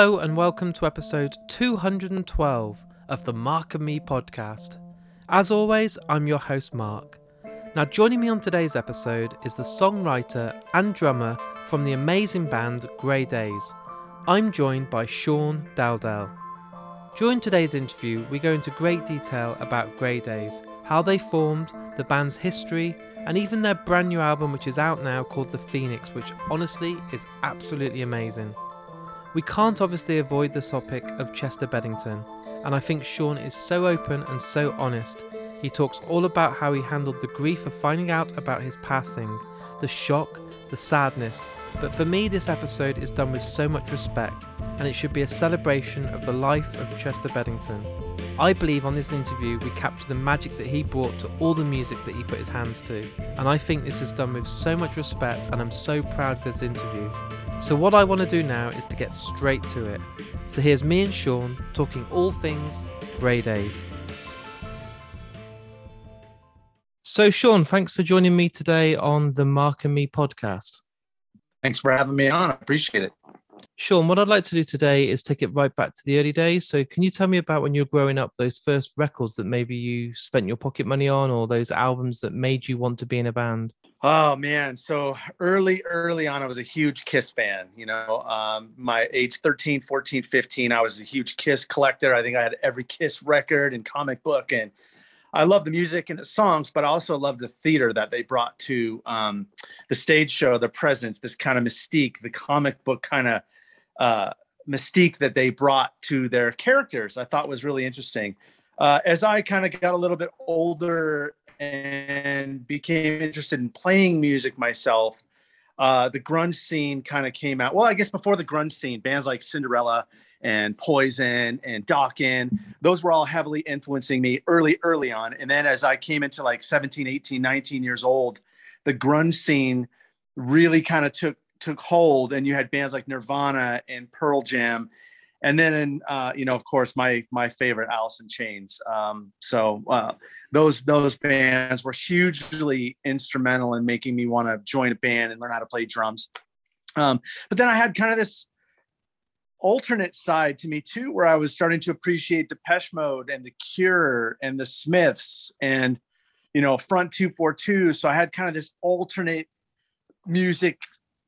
Hello, and welcome to episode 212 of the Mark and Me podcast. As always, I'm your host, Mark. Now, joining me on today's episode is the songwriter and drummer from the amazing band Grey Daze. I'm joined by Sean Dowdell. During today's interview, we go into great detail about Grey Daze, how they formed, the band's history, and even their brand new album, which is out now called The Phoenix, which honestly is absolutely amazing. We can't obviously avoid the topic of Chester Bennington, and I think Sean is so open and so honest. He talks all about how he handled the grief of finding out about his passing, the shock, the sadness. But for me, this episode is done with so much respect, and it should be a celebration of the life of Chester Bennington. I believe on this interview we capture the magic that he brought to all the music that he put his hands to, and I think this is done with so much respect, and I'm so proud of this interview. So, what I want to do now is to get straight to it. So, here's me and Sean talking all things Grey Daze. So, Sean, thanks for joining me today on the Mark and Me podcast. Thanks for having me on. I appreciate it. Sean, what I'd like to do today is take it right back to the early days. So, can you tell me about when you were growing up, those first records that maybe you spent your pocket money on, or those albums that made you want to be in a band? Oh man, so early, early on, I was a huge Kiss fan. You know, um, my age 13, 14, 15, I was a huge Kiss collector. I think I had every Kiss record and comic book, and I love the music and the songs, but I also love the theater that they brought to um, the stage show, the presence, this kind of mystique, the comic book kind of uh, mystique that they brought to their characters. I thought was really interesting. Uh, as I kind of got a little bit older and became interested in playing music myself, uh, the grunge scene kind of came out. Well, I guess before the grunge scene, bands like Cinderella and Poison and Dokken, those were all heavily influencing me early, early on. And then as I came into like 17, 18, 19 years old, the grunge scene really kind of took took hold and you had bands like Nirvana and Pearl Jam and then uh, you know of course my my favorite Alice in Chains. Um, so uh, those those bands were hugely instrumental in making me want to join a band and learn how to play drums. Um, but then I had kind of this alternate side to me too, where I was starting to appreciate Depeche Mode and The Cure and the Smiths and you know Front Two Four Two. So I had kind of this alternate music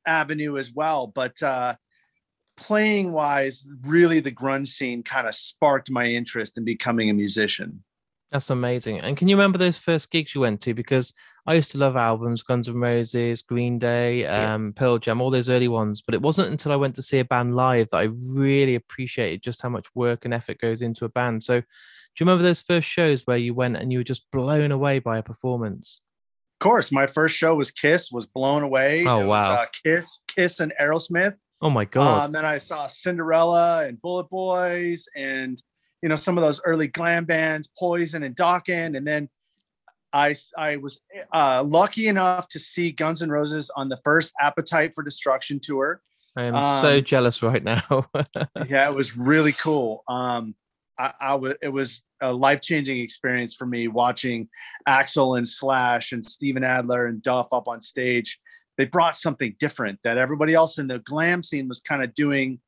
avenue as well, but. Uh, playing wise, really the grunge scene kind of sparked my interest in becoming a musician. That's amazing. And can you remember those first gigs you went to? Because I used to love albums, Guns N' Roses, Green Day, um. Pearl Jam, all those early ones. But it wasn't until I went to see a band live that I really appreciated just how much work and effort goes into a band. So, do you remember those first shows where you went and you were just blown away by a performance? Of course, my first show was Kiss. Was blown away. Oh wow! Was, uh, Kiss, Kiss, and Aerosmith. Oh my god! Um, then I saw Cinderella and Bullet Boys, and you know some of those early glam bands, Poison and Dokken, and then I I was uh, lucky enough to see Guns N' Roses on the first Appetite for Destruction tour. I am um, so jealous right now. yeah, it was really cool. Um, I, I w- it was a life changing experience for me watching Axl and Slash and Steven Adler and Duff up on stage they brought something different that everybody else in the glam scene was kind of doing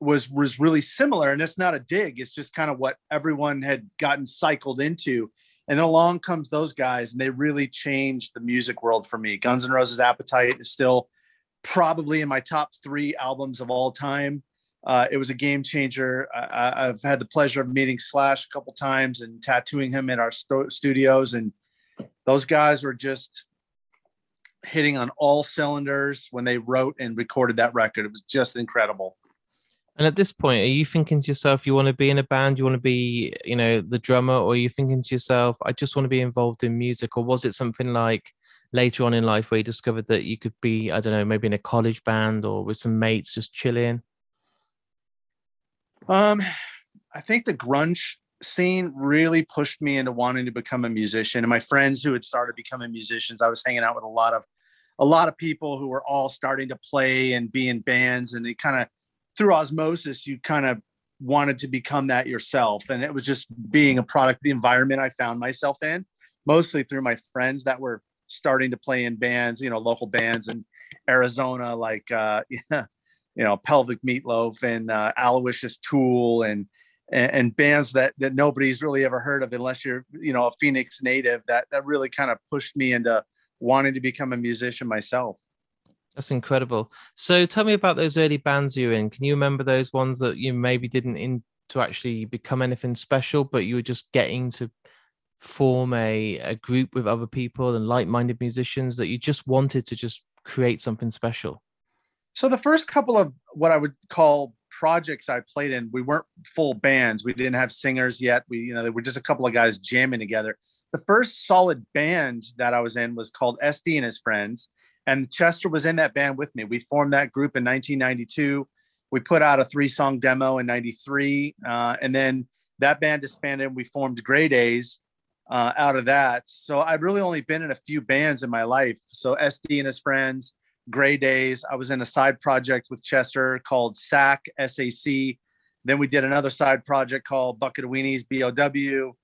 was was really similar and it's not a dig it's just kind of what everyone had gotten cycled into. And along comes those guys and they really changed the music world for me. Guns n' roses appetite is still probably in my top three albums of all time. Uh, it was a game changer. I, have had the pleasure of meeting slash a couple times and tattooing him in our sto- studios and those guys were just hitting on all cylinders when they wrote and recorded that record. It was just incredible. And at this point, are you thinking to yourself, you want to be in a band, you want to be, you know, the drummer, or are you thinking to yourself, I just want to be involved in music? Or was it something like later on in life where you discovered that you could be, I don't know, maybe in a college band or with some mates just chilling? Um, I think the grunge scene really pushed me into wanting to become a musician. And my friends who had started becoming musicians, I was hanging out with a lot of a lot of people who were all starting to play and be in bands, and it kind of through osmosis, you kind of wanted to become that yourself. And it was just being a product of the environment I found myself in, mostly through my friends that were starting to play in bands, you know, local bands in Arizona, like uh, you know pelvic meatloaf and uh, aloysius tool and, and and bands that that nobody's really ever heard of unless you're you know a phoenix native that that really kind of pushed me into wanting to become a musician myself. That's incredible. So tell me about those early bands you were in. Can you remember those ones that you maybe didn't in to actually become anything special but you were just getting to form a, a group with other people and like-minded musicians that you just wanted to just create something special? So the first couple of what i would call projects i played in we weren't full bands. We didn't have singers yet. We you know there were just a couple of guys jamming together. The first solid band that i was in was called sd and his friends and chester was in that band with me. We formed that group in 1992 we put out a three song demo in 93 uh, and then that band disbanded we formed Grey Daze uh, out of that. So I've really only been in a few bands in my life. So SD and his friends, Grey Daze. I was in a side project with Chester called SAC, SAC. Then we did another side project called Bucket of Weenies, BOW.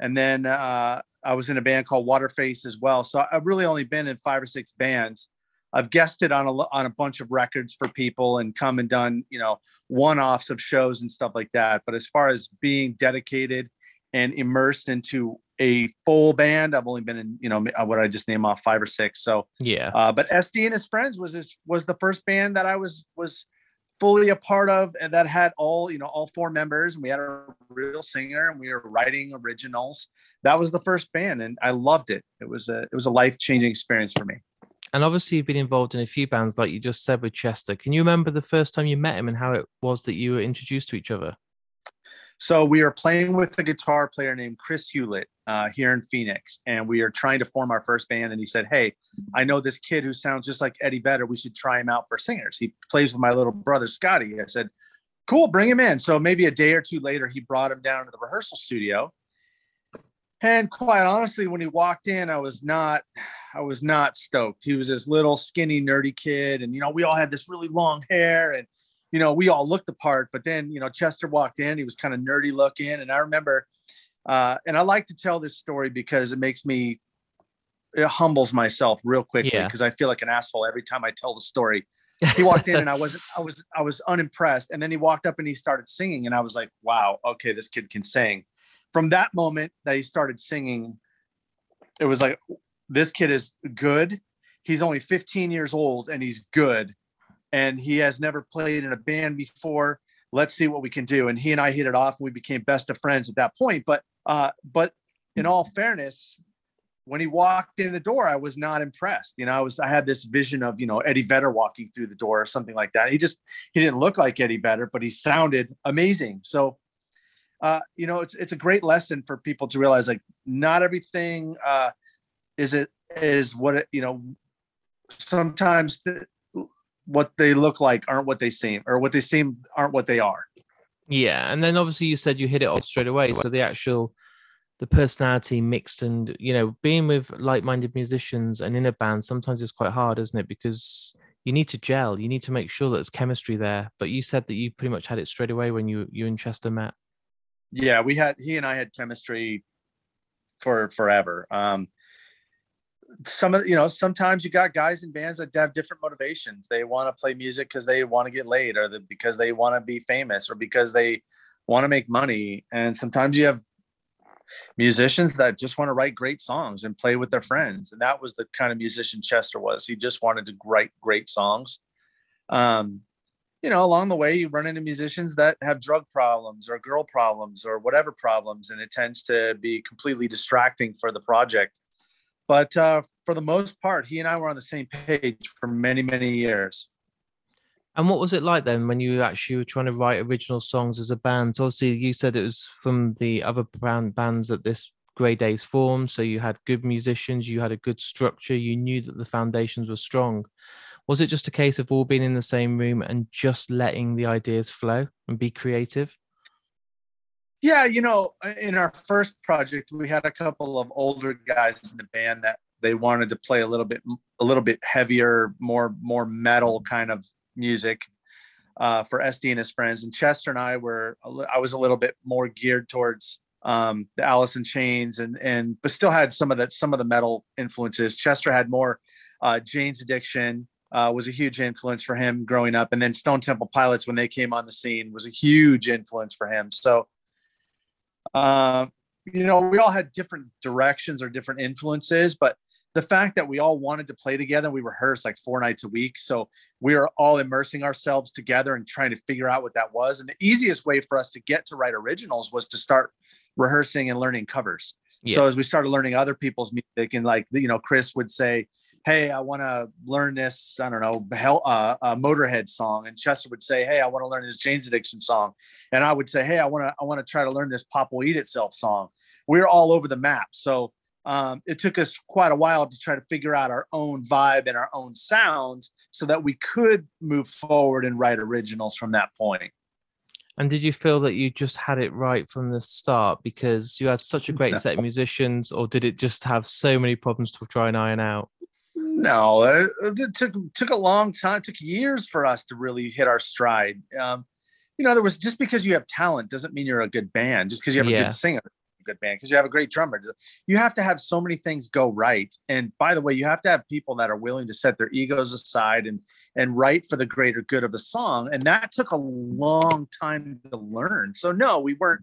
And then uh, I was in a band called Waterface as well. So I've really only been in five or six bands. I've guested on a on a bunch of records for people and come and done you know one offs of shows and stuff like that. But as far as being dedicated and immersed into a full band. I've only been in, you know, what I just named off five or six. So yeah. Uh, but SD and his friends was this was the first band that I was was fully a part of, and that had all you know all four members. And we had a real singer, and we were writing originals. That was the first band, and I loved it. It was a it was a life changing experience for me. And obviously, you've been involved in a few bands, like you just said with Chester. Can you remember the first time you met him and how it was that you were introduced to each other? So we are playing with a guitar player named Chris Hewlett uh, here in Phoenix, and we are trying to form our first band. And he said, "Hey, I know this kid who sounds just like Eddie Vedder. We should try him out for singers. He plays with my little brother Scotty." I said, "Cool, bring him in." So maybe a day or two later, he brought him down to the rehearsal studio. And quite honestly, when he walked in, I was not, I was not stoked. He was this little skinny nerdy kid, and you know, we all had this really long hair and you know, we all looked the part, but then, you know, Chester walked in, he was kind of nerdy looking. And I remember, uh, and I like to tell this story because it makes me, it humbles myself real quickly because yeah. I feel like an asshole every time I tell the story. He walked in and I wasn't, I was, I was unimpressed. And then he walked up and he started singing. And I was like, wow, okay, this kid can sing. From that moment that he started singing, it was like, this kid is good. He's only 15 years old and he's good and he has never played in a band before. Let's see what we can do. And he and I hit it off, and we became best of friends at that point. But uh, but in all fairness, when he walked in the door, I was not impressed. You know, I was I had this vision of you know Eddie Vedder walking through the door or something like that. He just he didn't look like Eddie Vedder, but he sounded amazing. So, uh, you know, it's it's a great lesson for people to realize like not everything uh, is it is what it you know. Sometimes what they look like aren't what they seem, or what they seem aren't what they are. Yeah, and then obviously you said you hit it off straight away. So the actual the personality mixed and you know being with like-minded musicians and in a band sometimes it's quite hard isn't it because you need to gel you need to make sure that there's chemistry there but you said that you pretty much had it straight away when you you and chester met yeah we had he and i had chemistry for forever um some of you know sometimes you got guys in bands that have different motivations. They want to play music because they want to get laid or the, because they want to be famous or because they want to make money. And sometimes you have musicians that just want to write great songs and play with their friends. And that was the kind of musician chester was. He just wanted to write great songs. Um you know along the way you run into musicians that have drug problems or girl problems or whatever problems and it tends to be completely distracting for the project but uh, for the most part, he and I were on the same page for many, many years. And what was it like then when you actually were trying to write original songs as a band? So obviously, you said it was from the other band bands that this Grey Daze formed. So you had good musicians, you had a good structure, you knew that the foundations were strong. Was it just a case of all being in the same room and just letting the ideas flow and be creative? Yeah, you know, in our first project, we had a couple of older guys in the band that they wanted to play a little bit, a little bit heavier, more, more metal kind of music uh, for SD and his friends. And Chester and I were, I was a little bit more geared towards um, the Alice in Chains and and but still had some of that, some of the metal influences. Chester had more uh, Jane's Addiction, uh, was a huge influence for him growing up. And then Stone Temple Pilots, when they came on the scene, was a huge influence for him. So, uh, you know, we all had different directions or different influences, but the fact that we all wanted to play together, we rehearsed like four nights a week. So we were all immersing ourselves together and trying to figure out what that was. And the easiest way for us to get to write originals was to start rehearsing and learning covers. Yeah. So as we started learning other people's music, and like you know, Chris would say, "Hey, I want to learn this. I don't know, hell, uh, a Motorhead song," and Chester would say, "Hey, I want to learn this Jane's Addiction song," and I would say, "Hey, I want to, I want to try to learn this Pop Will Eat Itself song." We are all over the map. So um, it took us quite a while to try to figure out our own vibe and our own sound so that we could move forward and write originals from that point. And did you feel that you just had it right from the start because you had such a great set of musicians, or did it just have so many problems to try and iron out? No, it, it took took a long time. It took years for us to really hit our stride. Um, you know, there was just because you have talent doesn't mean you're a good band. Just because you have a good singer a good band because you have a great drummer. You have to have so many things go right. And by the way, you have to have people that are willing to set their egos aside and and write for the greater good of the song. And that took a long time to learn. So no, we weren't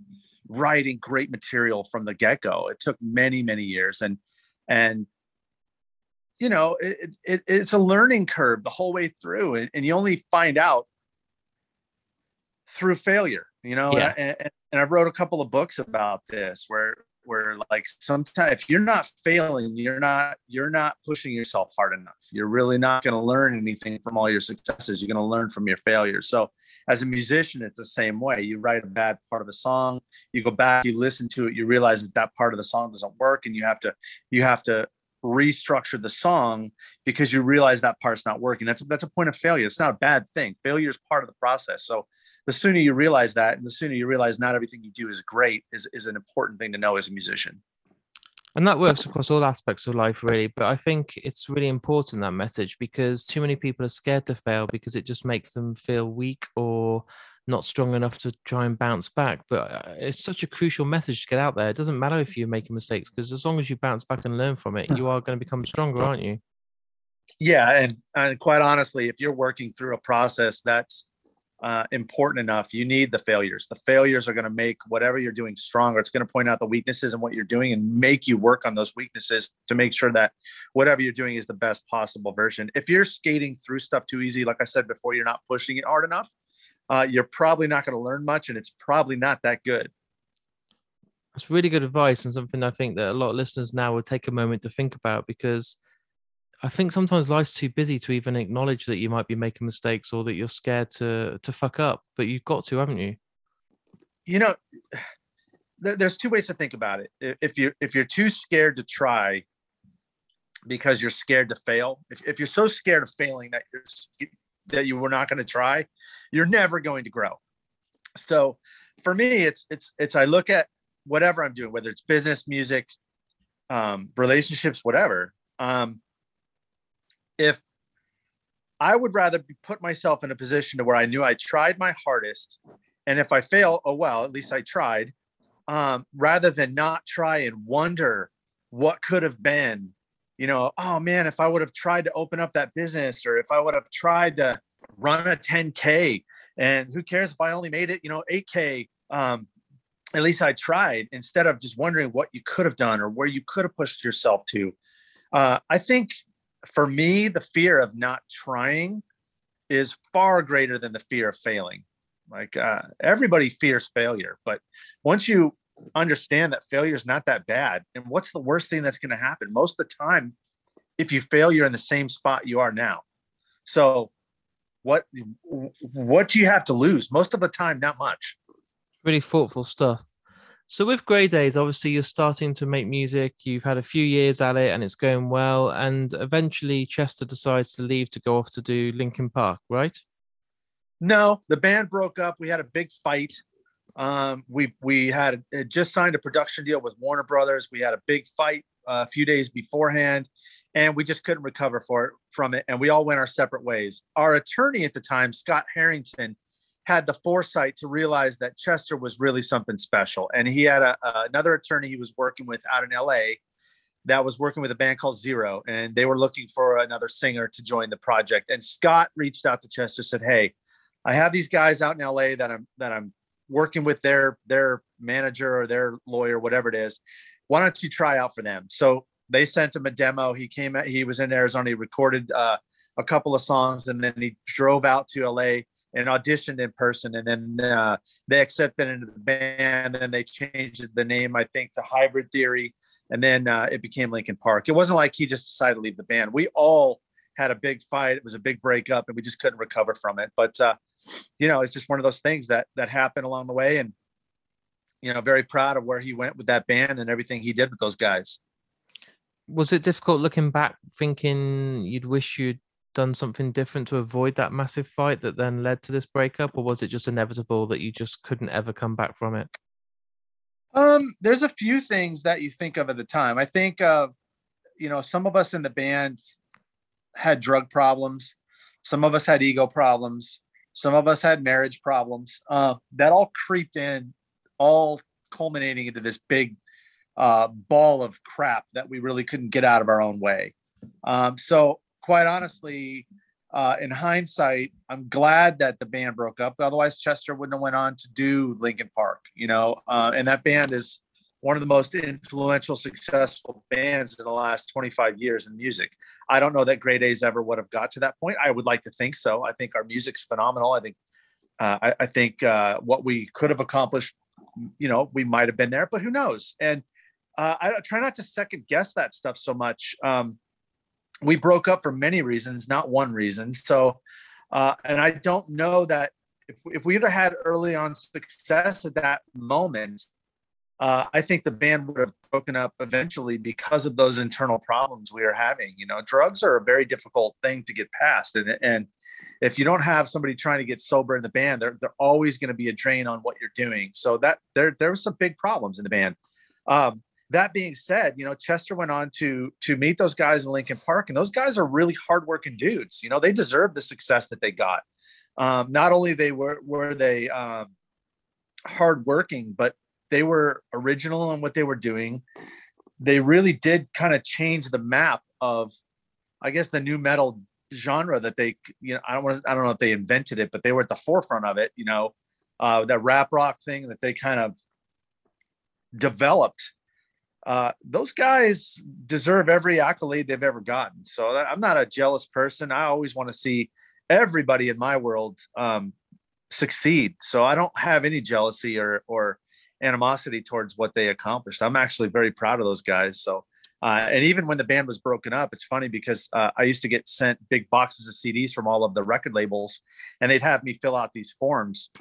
writing great material from the get-go. It took many, many years. And and you know, it, it, it's a learning curve the whole way through. And, and you only find out through failure, you know, yeah. and, and I've wrote a couple of books about this where where like sometimes if you're not failing you're not you're not pushing yourself hard enough you're really not going to learn anything from all your successes you're going to learn from your failures so as a musician it's the same way you write a bad part of a song you go back you listen to it you realize that that part of the song doesn't work and you have to you have to restructure the song because you realize that part's not working. That's that's a point of failure. It's not a bad thing. Failure is part of the process. So the sooner you realize that and the sooner you realize not everything you do is great is, is an important thing to know as a musician. And that works across all aspects of life really but i think it's really important that message because too many people are scared to fail because it just makes them feel weak or not strong enough to try and bounce back but uh, it's such a crucial message to get out there it doesn't matter if you're making mistakes because as long as you bounce back and learn from it you are going to become stronger aren't you yeah and, and quite honestly if you're working through a process that's uh, important enough, you need the failures. The failures are going to make whatever you're doing stronger. It's going to point out the weaknesses in what you're doing and make you work on those weaknesses to make sure that whatever you're doing is the best possible version. If you're skating through stuff too easy, like I said before, you're not pushing it hard enough, uh, you're probably not going to learn much and it's probably not that good. That's really good advice and something I think that a lot of listeners now will take a moment to think about because I think sometimes life's too busy to even acknowledge that you might be making mistakes or that you're scared to to fuck up, but you've got to, haven't you? You know, there's two ways to think about it. If you if you're too scared to try because you're scared to fail, if, if you're so scared of failing that you're that you were not going to try, you're never going to grow. So for me, it's it's it's I look at whatever I'm doing, whether it's business, music, um, relationships, whatever. Um, if I would rather put myself in a position to where I knew I tried my hardest, and if I fail, oh well, at least I tried, um, rather than not try and wonder what could have been. You know, oh man, if I would have tried to open up that business, or if I would have tried to run a 10k, and who cares if I only made it, you know, 8k. Um, at least I tried instead of just wondering what you could have done or where you could have pushed yourself to. Uh, I think for me, the fear of not trying is far greater than the fear of failing. Like uh, everybody fears failure, but once you understand that failure is not that bad, and what's the worst thing that's going to happen? Most of the time, if you fail, you're in the same spot you are now. So, what what do you have to lose? Most of the time, not much. Really thoughtful stuff. So with Grey Days, obviously you're starting to make music. You've had a few years at it, and it's going well. And eventually, Chester decides to leave to go off to do Linkin Park, right? No, the band broke up. We had a big fight. Um, we we had just signed a production deal with Warner Brothers. We had a big fight uh, a few days beforehand, and we just couldn't recover for it from it. And we all went our separate ways. Our attorney at the time, Scott Harrington, had the foresight to realize that Chester was really something special. And he had a, another attorney he was working with out in LA that was working with a band called Xero, and they were looking for another singer to join the project. And Scott reached out to Chester, said, "Hey, I have these guys out in LA that I'm that I'm working with their their manager or their lawyer, whatever it is. Why don't you try out for them?" So they sent him a demo. He came, out, he was in Arizona. He recorded uh, a couple of songs, and then he drove out to LA and auditioned in person. And then uh, they accepted into the band. And then they changed the name, I think, to Hybrid Theory. And then uh, it became Linkin Park. It wasn't like he just decided to leave the band. We all had a big fight. It was a big breakup, and we just couldn't recover from it. But uh, you know, it's just one of those things that that happened along the way. And you know, very proud of where he went with that band and everything he did with those guys. Was it difficult looking back, thinking you'd wish you'd done something different to avoid that massive fight that then led to this breakup, or was it just inevitable that you just couldn't ever come back from it? Um, there's a few things that you think of at the time. I think, uh, you know, some of us in the band had drug problems, some of us had ego problems, some of us had marriage problems. Uh, that all creeped in, all culminating into this big uh, ball of crap that we really couldn't get out of our own way. Um, so quite honestly, uh, in hindsight, I'm glad that the band broke up. Otherwise, Chester wouldn't have went on to do Linkin Park, you know. Uh, and that band is one of the most influential, successful bands in the last 25 years in music. I don't know that Grey Daze ever would have got to that point. I would like to think so. I think our music's phenomenal. I think, uh, I, I, think uh, what we could have accomplished, you know, we might have been there, but who knows? And uh, I try not to second guess that stuff so much. Um, we broke up for many reasons, not one reason. So, uh, and I don't know that if, if we'd have had early on success at that moment, uh, I think the band would have broken up eventually because of those internal problems we are having. You know, drugs are a very difficult thing to get past, and and if you don't have somebody trying to get sober in the band, they're they're always going to be a drain on what you're doing. So that there there were some big problems in the band. Um, that being said, you know, Chester went on to to meet those guys in Linkin Park, and those guys are really hardworking dudes. You know, they deserve the success that they got. Um, not only they were were they um, hardworking, but they were original in what they were doing. They really did kind of change the map of, I guess, the nu metal genre that they, you know, I don't want to, I don't know if they invented it, but they were at the forefront of it. You know, uh, that rap rock thing that they kind of developed uh, those guys deserve every accolade they've ever gotten. So I'm not a jealous person. I always want to see everybody in my world um, succeed. So I don't have any jealousy or or animosity towards what they accomplished. I'm actually very proud of those guys. So. Uh, and even when the band was broken up, it's funny because uh, I used to get sent big boxes of CDs from all of the record labels, and they'd have me fill out these forms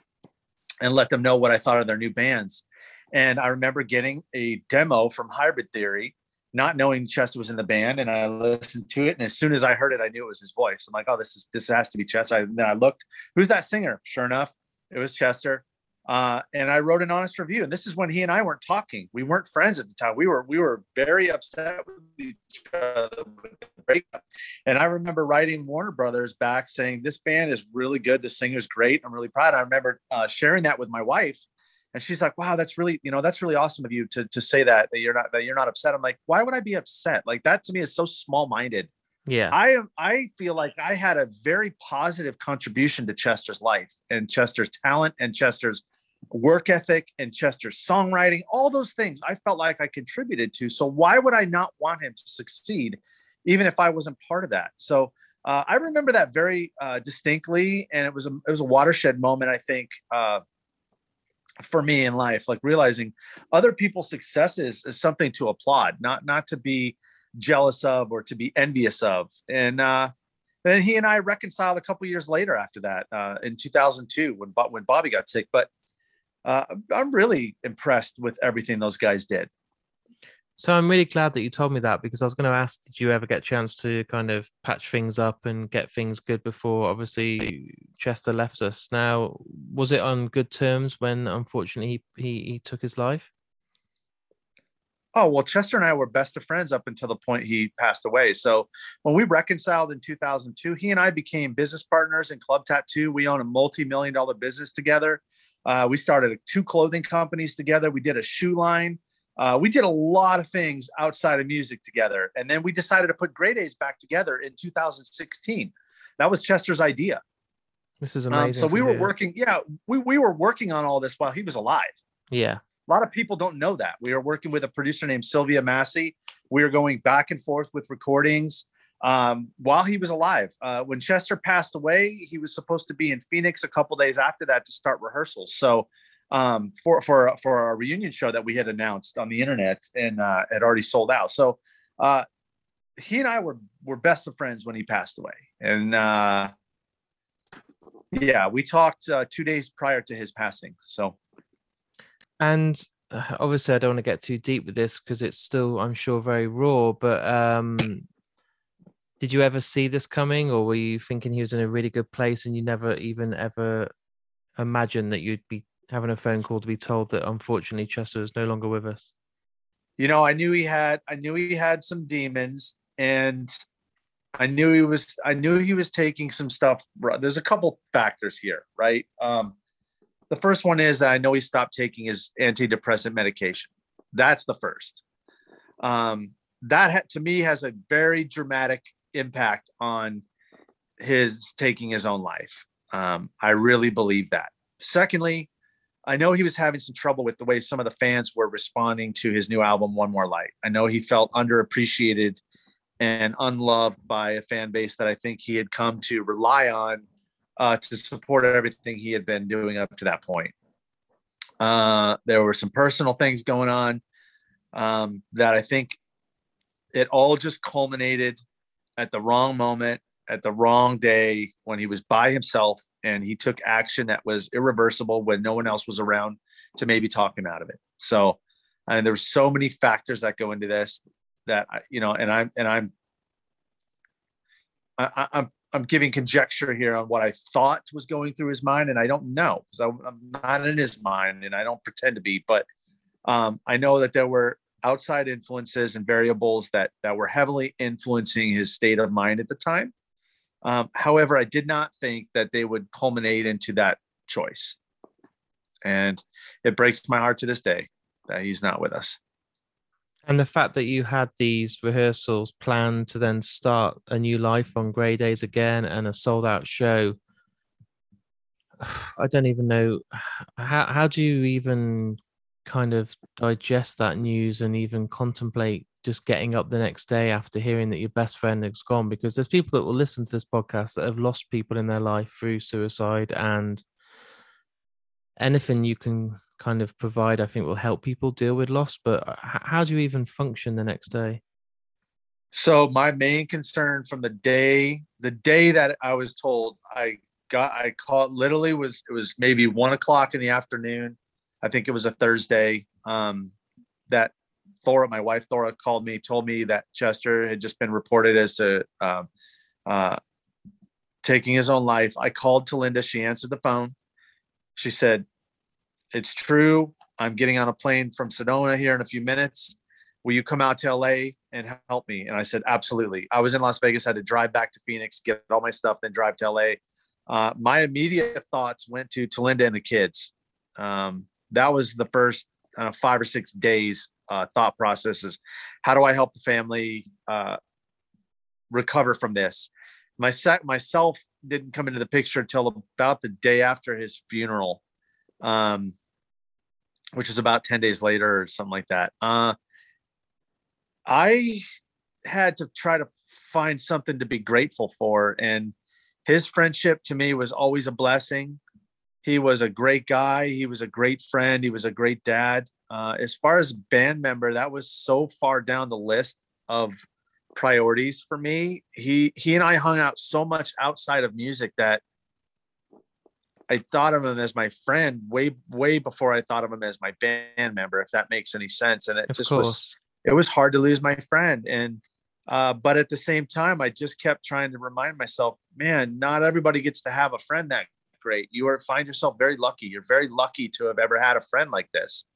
and let them know what I thought of their new bands. And I remember getting a demo from Hybrid Theory, not knowing Chester was in the band, and I listened to it. And as soon as I heard it, I knew it was his voice. I'm like, oh, this is this has to be Chester. I, then I looked, who's that singer? Sure enough, it was Chester. Uh, and I wrote an honest review. And this is when he and I weren't talking. We weren't friends at the time. We were we were very upset with each other breakup. And I remember writing Warner Brothers back saying this band is really good. The singer's great. I'm really proud. I remember uh, sharing that with my wife, and she's like wow that's really you know that's really awesome of you to to say that that you're not that you're not upset i'm like why would i be upset like that to me is so small minded yeah i am i feel like i had a very positive contribution to chester's life and chester's talent and chester's work ethic and chester's songwriting all those things i felt like i contributed to. So why would i not want him to succeed even if i wasn't part of that? So uh, I remember that very uh, distinctly, and it was a it was a watershed moment. I think uh, for me in life like realizing other people's successes is something to applaud not not to be jealous of or to be envious of. And uh then he and i reconciled a couple years later after that uh in 2002 when when bobby got sick. But uh i'm really impressed with everything those guys did so I'm really glad that you told me that because I was going to ask, did you ever get a chance to kind of patch things up and get things good before obviously Chester left us? Now, was it on good terms when unfortunately he, he, he took his life? Oh, well, Chester and I were best of friends up until the point he passed away. So when we reconciled in 2002, he and I became business partners in Club Tattoo. We own a multi million dollar business together. Uh, we started two clothing companies together. We did a shoe line uh, we did a lot of things outside of music together. And then we decided to put Grey Daze back together in 2016. That was Chester's idea. This is amazing. Um, so we were working, yeah, we, we were working on all this while he was alive. Yeah. A lot of people don't know that. We were working with a producer named Sylvia Massy. We were going back and forth with recordings um, while he was alive. Uh, when Chester passed away, he was supposed to be in Phoenix a couple days after that to start rehearsals. So um, for for for our reunion show that we had announced on the internet and uh, had already sold out. So uh, he and I were were best of friends when he passed away, and uh, yeah, we talked uh, two days prior to his passing. So, and uh, obviously, I don't want to get too deep with this because it's still, I'm sure, very raw. But um, did you ever see this coming, or were you thinking he was in a really good place and you never even ever imagined that you'd be having a phone call to be told that unfortunately Chester is no longer with us? You know, I knew he had I knew he had some demons and I knew he was I knew he was taking some stuff. There's a couple factors here, right? Um, the first one is I know he stopped taking his antidepressant medication. That's the first. Um, that to me has a very dramatic impact on his taking his own life. Um, I really believe that. Secondly, I know he was having some trouble with the way some of the fans were responding to his new album, One More Light. I know he felt underappreciated and unloved by a fan base that I think he had come to rely on uh, to support everything he had been doing up to that point. Uh, there were some personal things going on um, that I think it all just culminated at the wrong moment at the wrong day when he was by himself and he took action that was irreversible when no one else was around to maybe talk him out of it. So, and there's so many factors that go into this that you know, and I'm and I'm I, I'm I'm giving conjecture here on what I thought was going through his mind, and I don't know because I'm not in his mind, and I don't pretend to be. But um, I know that there were outside influences and variables that that were heavily influencing his state of mind at the time um, however, I did not think that they would culminate into that choice. And it breaks my heart to this day that he's not with us. And the fact that you had these rehearsals planned to then start a new life on Grey Daze again and a sold out show, I don't even know how how do you even kind of digest that news and even contemplate just getting up the next day after hearing that your best friend has gone because there's people that will listen to this podcast that have lost people in their life through suicide and anything you can kind of provide i think will help people deal with loss. But uh, how do you even function the next day? So my main concern from the day the day that i was told i got i caught literally was it was maybe one o'clock in the afternoon i think it was a thursday um that Thora, my wife Thora, called me, told me that Chester had just been reported as to um, uh, taking his own life. I called Talinda. She answered the phone. She said, "It's true. I'm getting on a plane from Sedona here in a few minutes. Will you come out to LA and help me?" And I said, "Absolutely." I was in Las Vegas. I had to drive back to Phoenix, get all my stuff, then drive to LA. Uh, my immediate thoughts went to Talinda and the kids. Um, that was the first uh, five or six days uh, thought processes. How do I help the family uh, recover from this? My set myself didn't come into the picture until about the day after his funeral, um, which was about 10 days later or something like that. Uh, I had to try to find something to be grateful for. And his friendship to me was always a blessing. He was a great guy. He was a great friend. He was a great dad. Uh, as far as band member, that was so far down the list of priorities for me. He he and I hung out so much outside of music that I thought of him as my friend way way before I thought of him as my band member. If that makes any sense, and it of just course. was it was hard to lose my friend and. Uh, but at the same time, I just kept trying to remind myself, man, not everybody gets to have a friend that great. You are find yourself very lucky. You're very lucky to have ever had a friend like this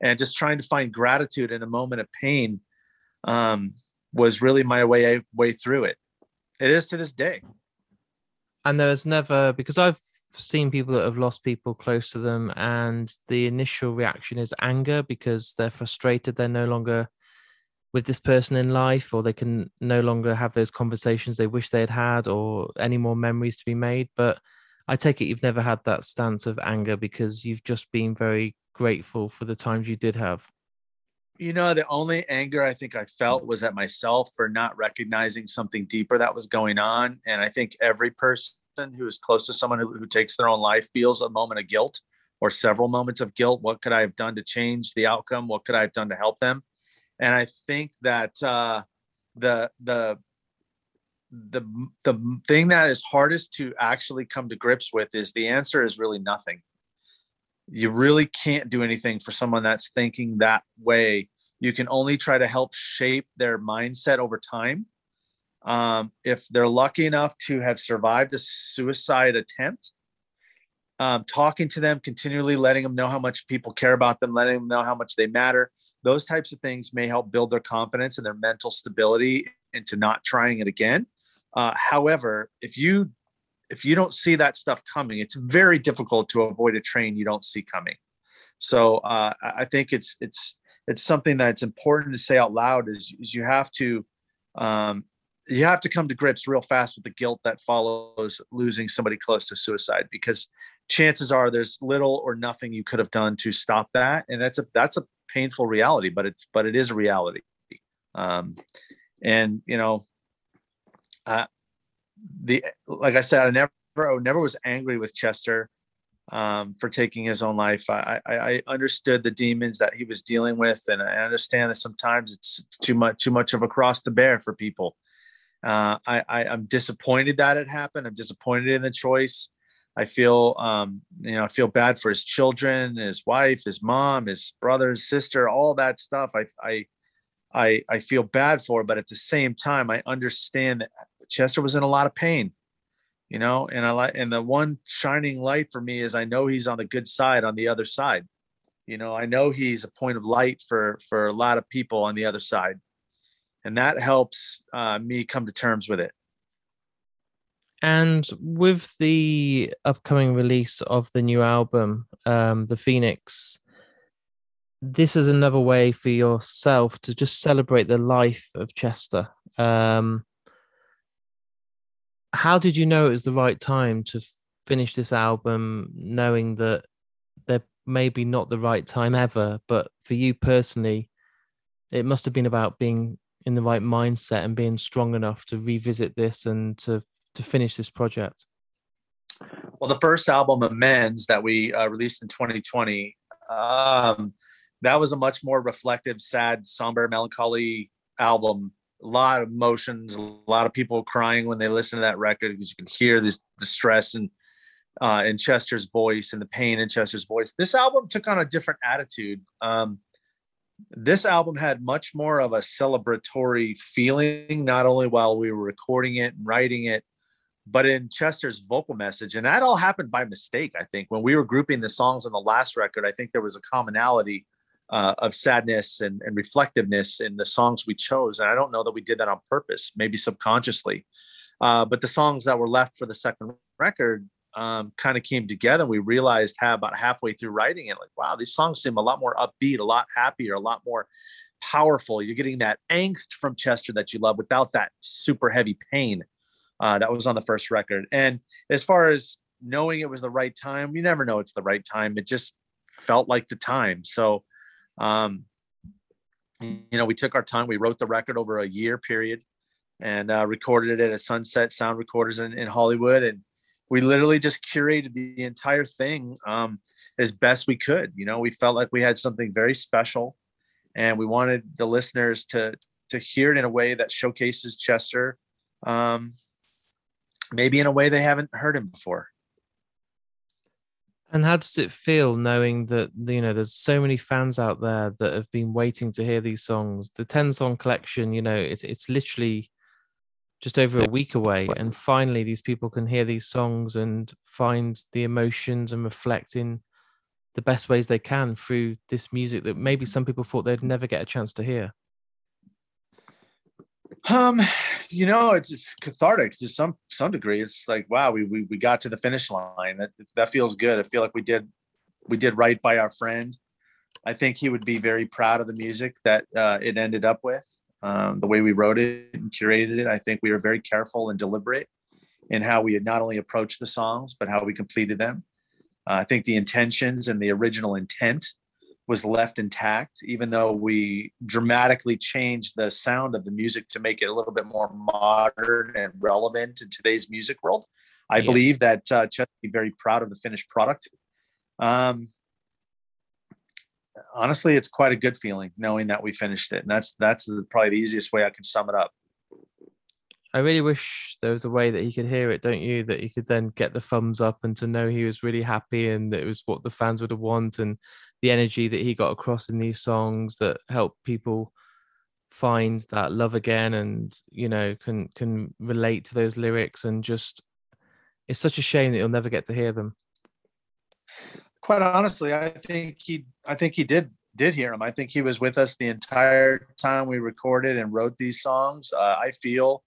and just trying to find gratitude in a moment of pain um, was really my way way through it. It is to this day. And there never because I've seen people that have lost people close to them, and the initial reaction is anger because they're frustrated. They're no longer with this person in life, or they can no longer have those conversations they wish they had had, or any more memories to be made. But I take it you've never had that stance of anger because you've just been very grateful for the times you did have. You know, the only anger I think I felt was at myself for not recognizing something deeper that was going on. And I think every person who is close to someone who, who takes their own life feels a moment of guilt or several moments of guilt. What could I have done to change the outcome? What could I have done to help them? And I think that uh, the the the the thing that is hardest to actually come to grips with is the answer is really nothing. You really can't do anything for someone that's thinking that way. You can only try to help shape their mindset over time. Um, if they're lucky enough to have survived a suicide attempt um, talking to them continually letting them know how much people care about them letting them know how much they matter those types of things may help build their confidence and their mental stability into not trying it again uh, however if you if you don't see that stuff coming, it's very difficult to avoid a train you don't see coming. So uh, I think it's it's it's something that's important to say out loud. Is, is you have to um, you have to come to grips real fast with the guilt that follows losing somebody close to suicide because chances are there's little or nothing you could have done to stop that and that's a that's a painful reality but it's but it is a reality um and you know the like I said, I never never was angry with Chester um, for taking his own life. I, I, I understood the demons that he was dealing with, and I understand that sometimes it's, it's too much too much of a cross to bear for people. Uh, I, I am disappointed that it happened. I'm disappointed in the choice. I feel um, you know I feel bad for his children, his wife, his mom, his brother, his sister, all that stuff. I I I I feel bad for, but at the same time, I understand that Chester was in a lot of pain, you know, and I like, and the one shining light for me is I know he's on the good side on the other side. You know, I know he's a point of light for for a lot of people on the other side, and that helps uh, me come to terms with it. And with the upcoming release of the new album, um, The Phoenix, this is another way for yourself to just celebrate the life of Chester. Um, how did you know it was the right time to finish this album, knowing that there may be not the right time ever, but for you personally, it must have been about being in the right mindset and being strong enough to revisit this and to to finish this project. Well, the first album, Amends, that we uh, released in 2020, um, that was a much more reflective, sad, somber, melancholy album a lot of emotions, a lot of people crying when they listen to that record because you can hear this the stress and uh, in Chester's voice and the pain in Chester's voice. This album took on a different attitude. Um, this album had much more of a celebratory feeling, not only while we were recording it and writing it, but in Chester's vocal message. And that all happened by mistake, I think. When we were grouping the songs on the last record, I think there was a commonality uh, of sadness and, and reflectiveness in the songs we chose. And I don't know that we did that on purpose, maybe subconsciously. Uh, but the songs that were left for the second record um, kind of came together. We realized how about halfway through writing it, like, wow, these songs seem a lot more upbeat, a lot happier, a lot more powerful. You're getting that angst from Chester that you love without that super heavy pain uh, that was on the first record. And as far as knowing it was the right time, you never know it's the right time. It just felt like the time. So um, you know, we took our time. We wrote the record over a year period and uh, recorded it at a Sunset Sound Recorders in, in Hollywood. And we literally just curated the entire thing um, as best we could. You know, we felt like we had something very special, and we wanted the listeners to to hear it in a way that showcases Chester, um, maybe in a way they haven't heard him before. And how does it feel knowing that you know there's so many fans out there that have been waiting to hear these songs? The ten song collection, you know, it's it's literally just over a week away, and finally these people can hear these songs and find the emotions and reflect in the best ways they can through this music that maybe some people thought they'd never get a chance to hear. Um, you know, it's just cathartic to some some degree. It's like, wow, we we, we got to the finish line. That that feels good. I feel like we did we did right by our friend. I think he would be very proud of the music that uh, it ended up with. Um, the way we wrote it and curated it, I think we were very careful and deliberate in how we had not only approached the songs but how we completed them. Uh, I think the intentions and the original intent was left intact, even though we dramatically changed the sound of the music to make it a little bit more modern and relevant in today's music world. I yeah. believe that uh, Chet be very proud of the finished product. Um, honestly, it's quite a good feeling knowing that we finished it, and that's that's the, probably the easiest way I can sum it up. I really wish there was a way that he could hear it, don't you? That he could then get the thumbs up and to know he was really happy and that it was what the fans would have wanted and the energy that he got across in these songs that help people find that love again and you know can can relate to those lyrics and just it's such a shame that you'll never get to hear them. Quite honestly i think he i think he did did hear him i think he was with us the entire time we recorded and wrote these songs. Uh, i feel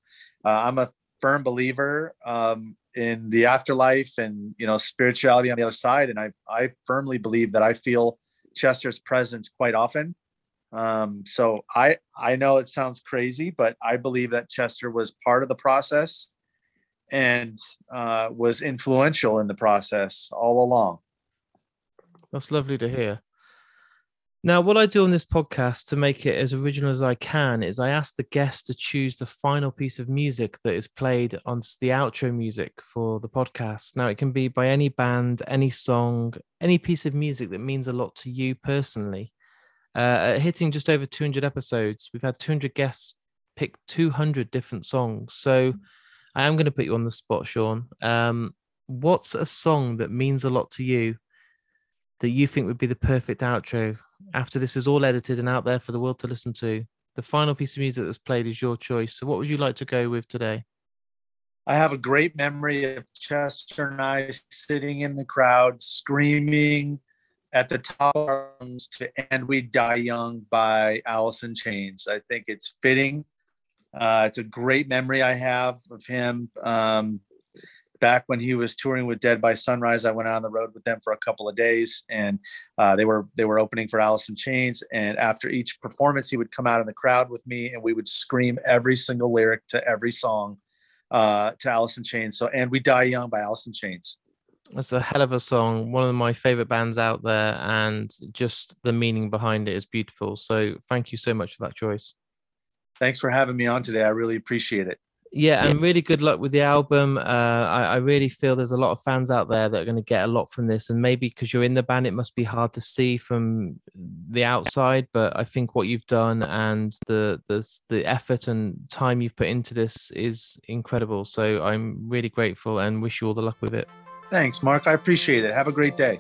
uh, i'm a firm believer um, in the afterlife and you know spirituality on the other side. And i i firmly believe that i feel chester's presence quite often. Um, so i i know it sounds crazy but i believe that chester was part of the process and uh, was influential in the process all along. That's lovely to hear now, what I do on this podcast to make it as original as I can is I ask the guest to choose the final piece of music that is played on the outro music for the podcast. Now, it can be by any band, any song, any piece of music that means a lot to you personally. Uh, hitting just over 200 episodes, we've had 200 guests pick 200 different songs. So I am going to put you on the spot, Sean. Um, what's a song that means a lot to you that you think would be the perfect outro after this is all edited and out there for the world to listen to, the final piece of music that's played is your choice. So, what would you like to go with today? I have a great memory of Chester and I sitting in the crowd screaming at the top to "And We Die Young" by in Chains. I think it's fitting. Uh, it's a great memory I have of him. Um, back when he was touring with Dead by Sunrise, I went out on the road with them for a couple of days, and uh, they were they were opening for Alice in Chains. And after each performance, he would come out in the crowd with me, and we would scream every single lyric to every song uh, to Alice in Chains. So, and we die young by Alice in Chains. That's a hell of a song. One of my favorite bands out there, and just the meaning behind it is beautiful. So, thank you so much for that choice. Thanks for having me on today. I really appreciate it yeah, and really good luck with the album. Uh, I, I, really feel there's a lot of fans out there that are going to get a lot from this, and maybe because you're in the band, it must be hard to see from the outside. But I think what you've done and the the the effort and time you've put into this is incredible. So I'm really grateful and wish you all the luck with it. Thanks, Mark. I appreciate it. Have a great day.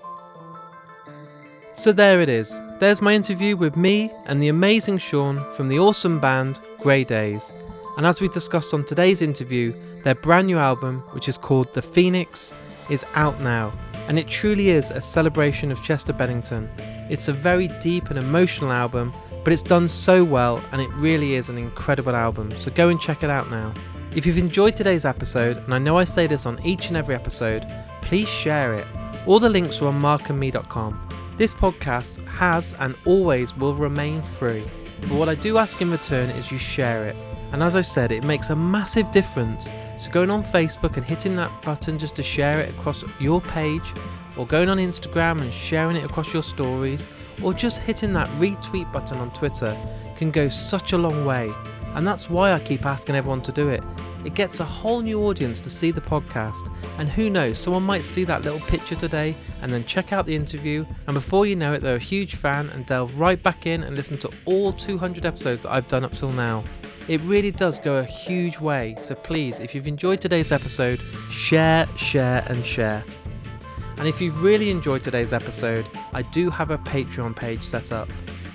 So there it is. There's my interview with me and the amazing Sean from the awesome band Grey Daze. And as we discussed on today's interview, their brand new album, which is called The Phoenix, is out now. And it truly is a celebration of Chester Bennington. It's a very deep and emotional album, but it's done so well and it really is an incredible album. So go and check it out now. If you've enjoyed today's episode, and I know I say this on each and every episode, please share it. All the links are on markandme.com. This podcast has and always will remain free. But what I do ask in return is you share it. And as I said, it makes a massive difference. So going on Facebook and hitting that button just to share it across your page, or going on Instagram and sharing it across your stories, or just hitting that retweet button on Twitter can go such a long way. And that's why I keep asking everyone to do it. It gets a whole new audience to see the podcast. And who knows, someone might see that little picture today and then check out the interview. And before you know it, they're a huge fan and delve right back in and listen to all 200 episodes that I've done up till now. It really does go a huge way, so please, if you've enjoyed today's episode, share, share, and share. And if you've really enjoyed today's episode, I do have a Patreon page set up.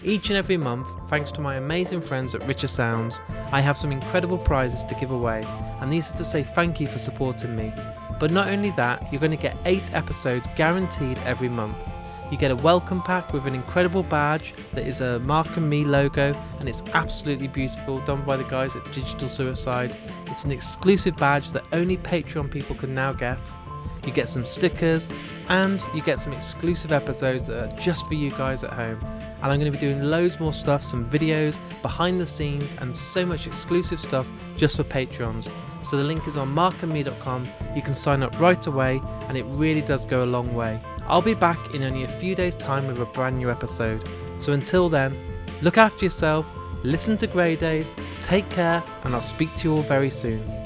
Each and every month, thanks to my amazing friends at Richer Sounds, I have some incredible prizes to give away, and these are to say thank you for supporting me. But not only that, you're going to get 8 episodes guaranteed every month. You get a welcome pack with an incredible badge that is a Mark and Me logo and it's absolutely beautiful, done by the guys at Digital Suicide. It's an exclusive badge that only Patreon people can now get. You get some stickers and you get some exclusive episodes that are just for you guys at home. And I'm going to be doing loads more stuff, some videos, behind the scenes, and so much exclusive stuff just for Patreons. So the link is on markandme.com. You can sign up right away, and it really does go a long way. I'll be back in only a few days' time with a brand new episode. So until then, look after yourself, listen to Grey Daze, take care, and I'll speak to you all very soon.